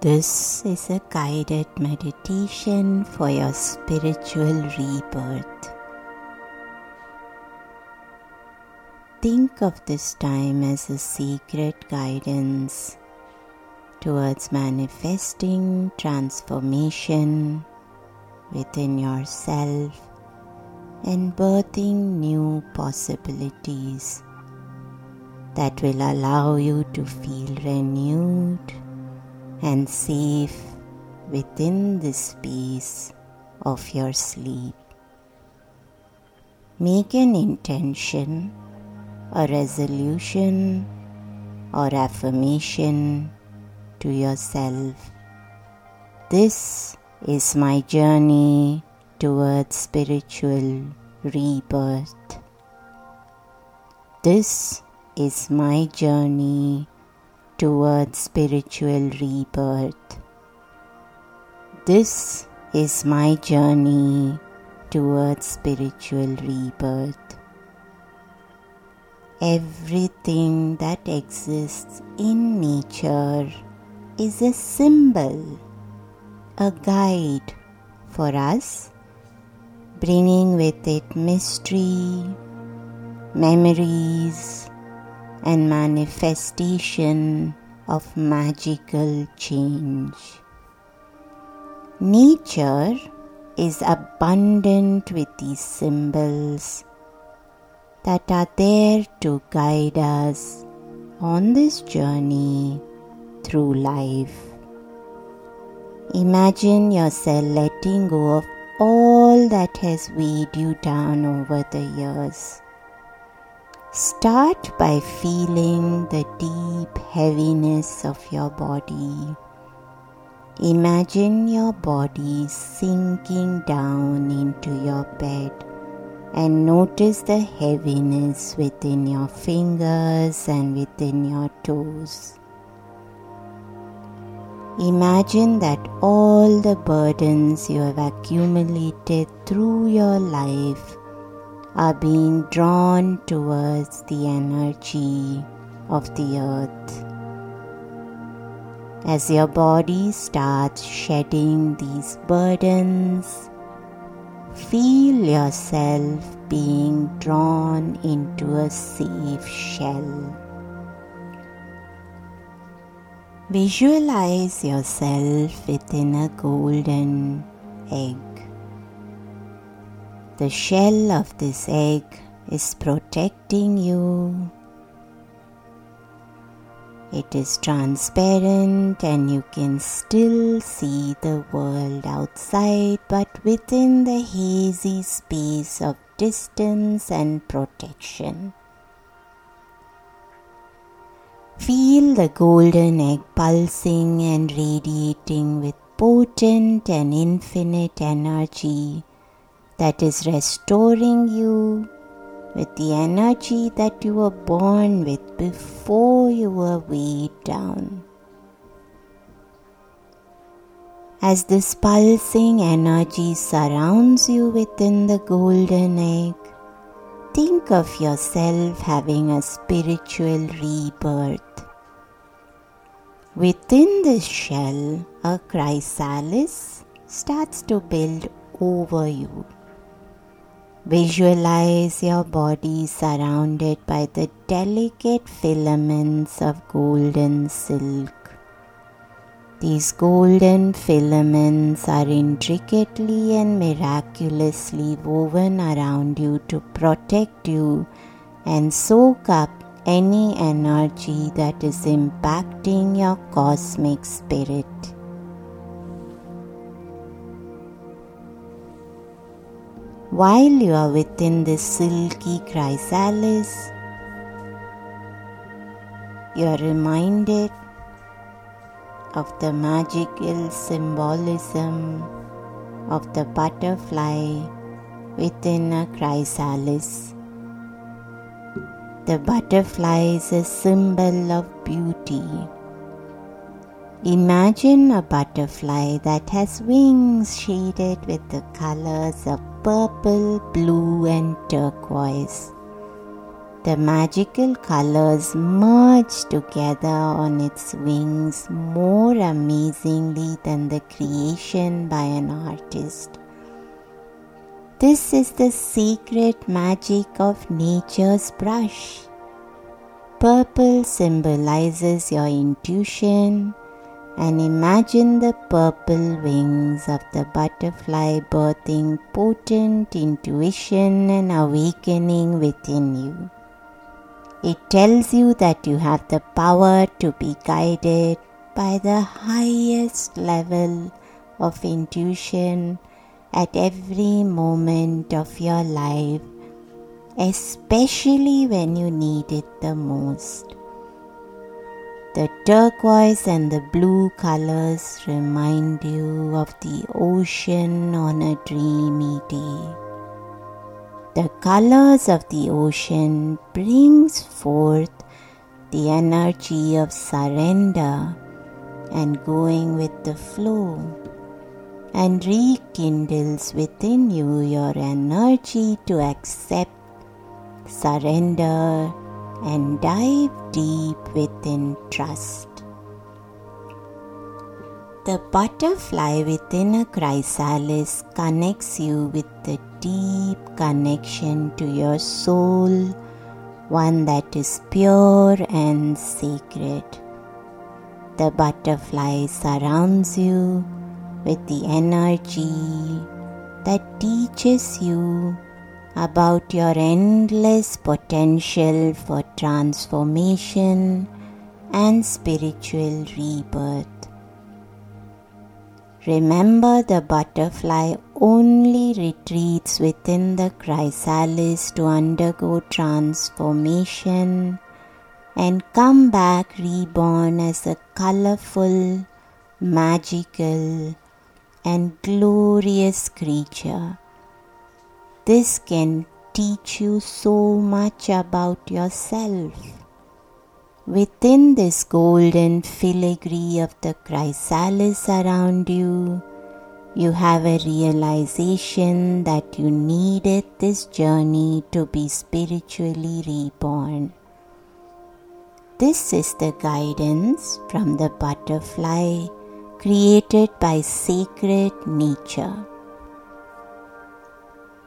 This is a guided meditation for your spiritual rebirth. Think of this time as a secret guidance towards manifesting transformation within yourself and birthing new possibilities that will allow you to feel renewed and safe within the space of your sleep. Make an intention, a resolution, or affirmation to yourself. This is my journey towards spiritual rebirth. This is my journey towards spiritual rebirth. This is my journey towards spiritual rebirth. Everything that exists in nature is a symbol, a guide for us, bringing with it mystery, memories, and manifestation of magical change. Nature is abundant with these symbols that are there to guide us on this journey through life. Imagine yourself letting go of all that has weighed you down over the years Start by feeling the deep heaviness of your body. Imagine your body sinking down into your bed and notice the heaviness within your fingers and within your toes. Imagine that all the burdens you have accumulated through your life are being drawn towards the energy of the earth. As your body starts shedding these burdens, feel yourself being drawn into a safe shell. Visualize yourself within a golden egg. The shell of this egg is protecting you. It is transparent and you can still see the world outside, but within the hazy space of distance and protection. Feel the golden egg pulsing and radiating with potent and infinite energy that is restoring you with the energy that you were born with before you were weighed down. As this pulsing energy surrounds you within the golden egg, think of yourself having a spiritual rebirth. Within this shell, a chrysalis starts to build over you. Visualize your body surrounded by the delicate filaments of golden silk. These golden filaments are intricately and miraculously woven around you to protect you and soak up any energy that is impacting your cosmic spirit. While you are within this silky chrysalis, you are reminded of the magical symbolism of the butterfly within a chrysalis. The butterfly is a symbol of beauty. Imagine a butterfly that has wings shaded with the colors of purple, blue, and turquoise. The magical colors merge together on its wings more amazingly than the creation by an artist. This is the secret magic of nature's brush. Purple symbolizes your intuition, and imagine the purple wings of the butterfly birthing potent intuition and awakening within you. It tells you that you have the power to be guided by the highest level of intuition at every moment of your life, especially when you need it the most. The turquoise and the blue colors remind you of the ocean on a dreamy day. The colors of the ocean brings forth the energy of surrender and going with the flow and rekindles within you your energy to accept, surrender, and dive deep within trust. The butterfly within a chrysalis connects you with the deep connection to your soul, one that is pure and sacred. The butterfly surrounds you with the energy that teaches you about your endless potential for transformation and spiritual rebirth. Remember, the butterfly only retreats within the chrysalis to undergo transformation and come back reborn as a colorful, magical, and glorious creature this can teach you so much about yourself. Within this golden filigree of the chrysalis around you, you have a realization that you needed this journey to be spiritually reborn. This is the guidance from the butterfly created by sacred nature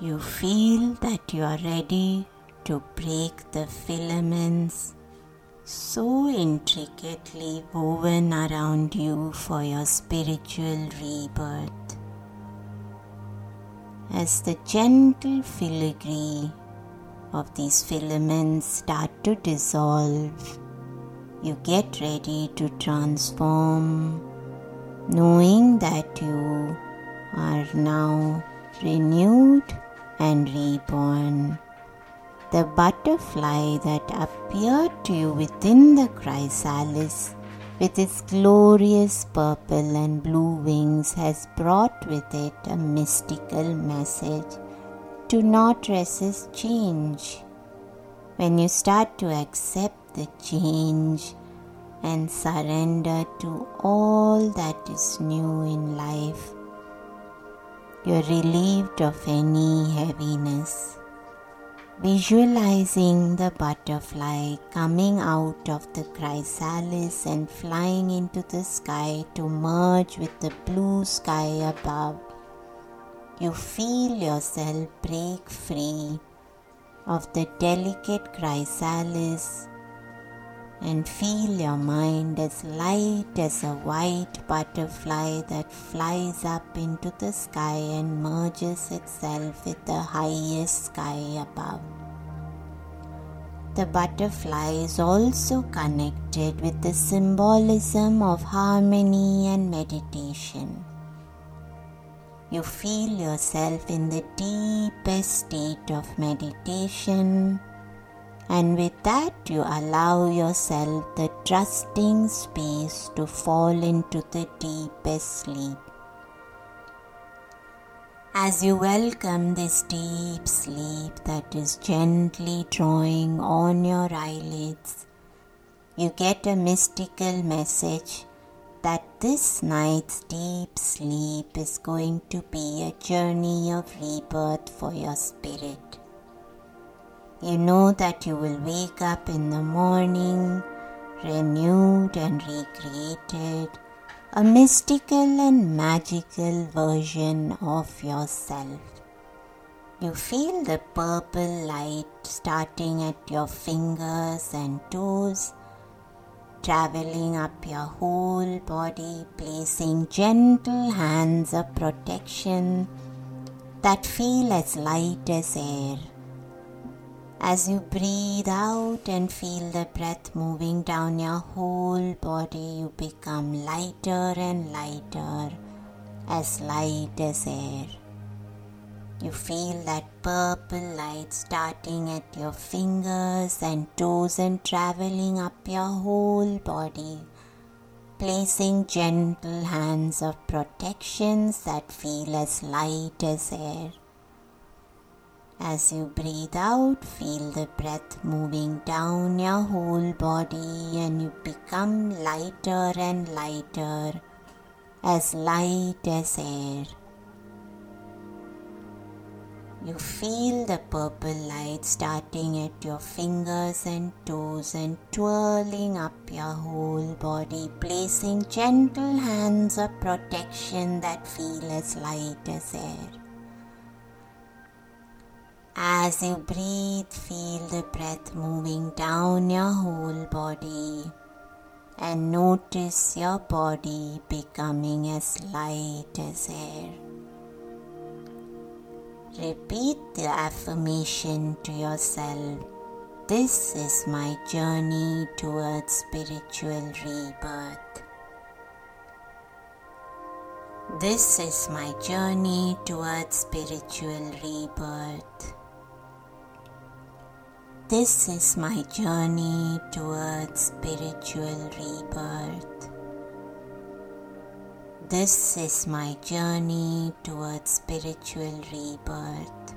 you feel that you are ready to break the filaments so intricately woven around you for your spiritual rebirth. As the gentle filigree of these filaments start to dissolve, you get ready to transform, knowing that you are now renewed and reborn. The butterfly that appeared to you within the chrysalis with its glorious purple and blue wings has brought with it a mystical message to not resist change. When you start to accept the change and surrender to all that is new in life, you're relieved of any heaviness. Visualizing the butterfly coming out of the chrysalis and flying into the sky to merge with the blue sky above, you feel yourself break free of the delicate chrysalis and feel your mind as light as a white butterfly that flies up into the sky and merges itself with the highest sky above. The butterfly is also connected with the symbolism of harmony and meditation. You feel yourself in the deepest state of meditation and with that, you allow yourself the trusting space to fall into the deepest sleep. As you welcome this deep sleep that is gently drawing on your eyelids, you get a mystical message that this night's deep sleep is going to be a journey of rebirth for your spirit. You know that you will wake up in the morning renewed and recreated, a mystical and magical version of yourself. You feel the purple light starting at your fingers and toes, traveling up your whole body, placing gentle hands of protection that feel as light as air as you breathe out and feel the breath moving down your whole body, you become lighter and lighter, as light as air. You feel that purple light starting at your fingers and toes and traveling up your whole body, placing gentle hands of protections that feel as light as air. As you breathe out, feel the breath moving down your whole body and you become lighter and lighter, as light as air. You feel the purple light starting at your fingers and toes and twirling up your whole body, placing gentle hands of protection that feel as light as air. As you breathe, feel the breath moving down your whole body and notice your body becoming as light as air. Repeat the affirmation to yourself This is my journey towards spiritual rebirth. This is my journey towards spiritual rebirth. This is my journey towards spiritual rebirth. This is my journey towards spiritual rebirth.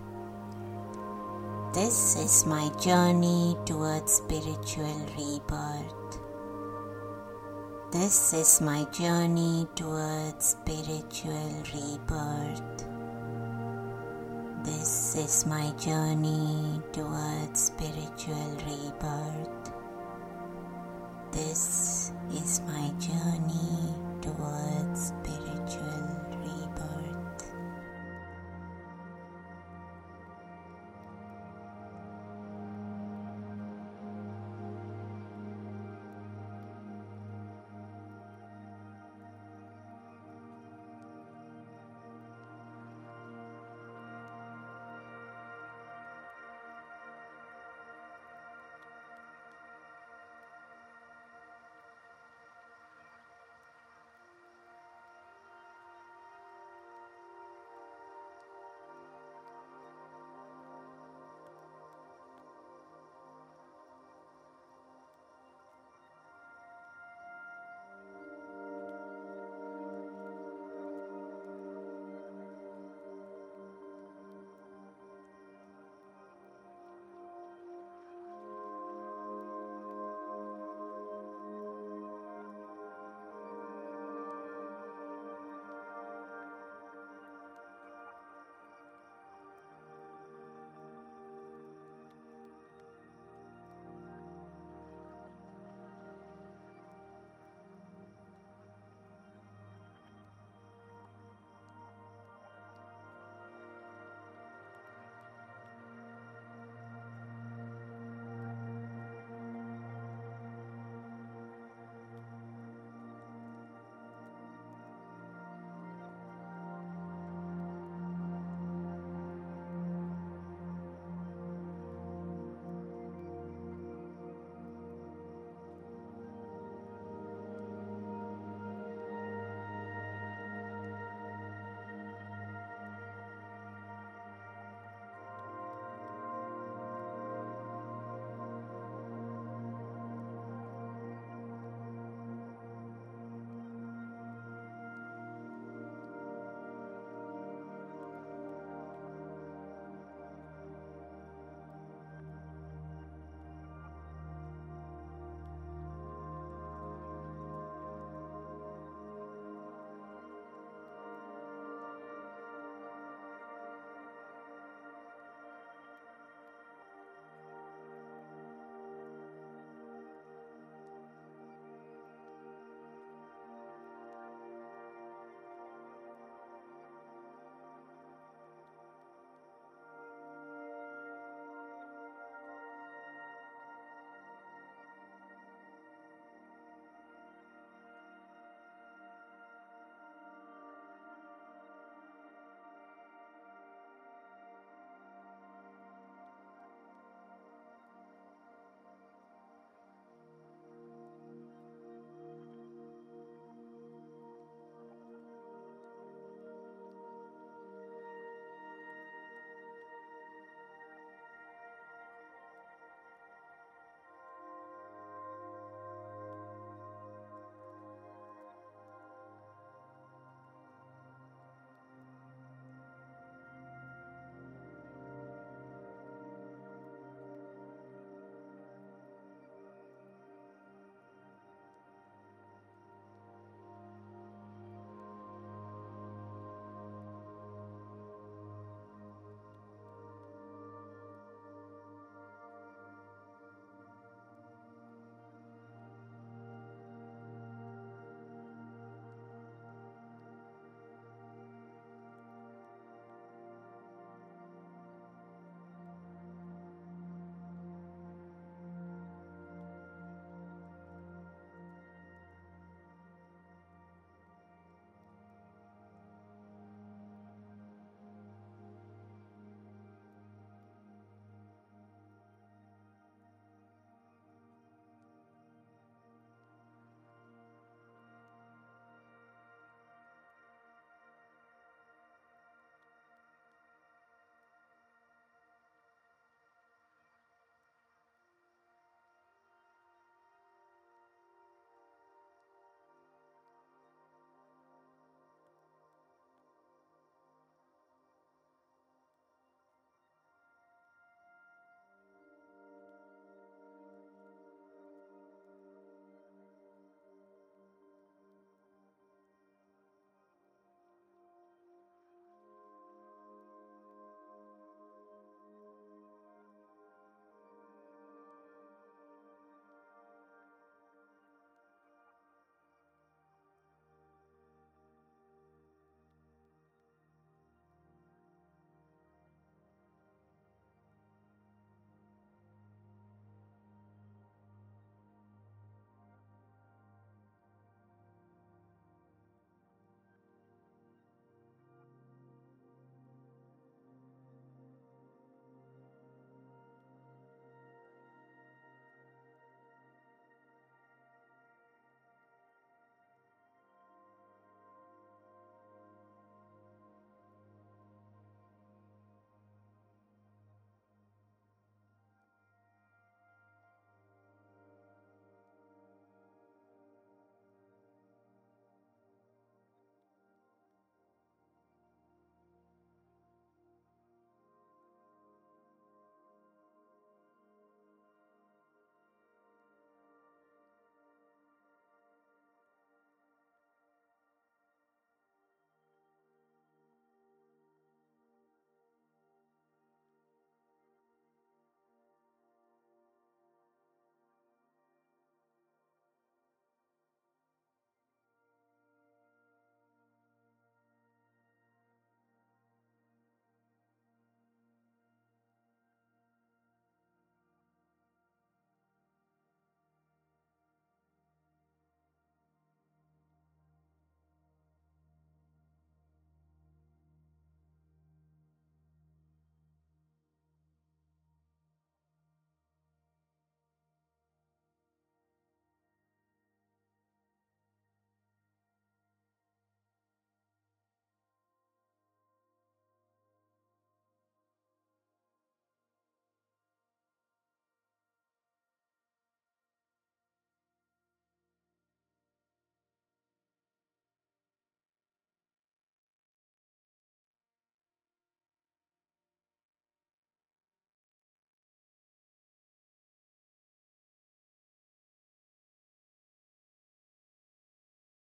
This is my journey towards spiritual rebirth. This is my journey towards spiritual rebirth. This is my journey towards spiritual rebirth. This is my journey towards spiritual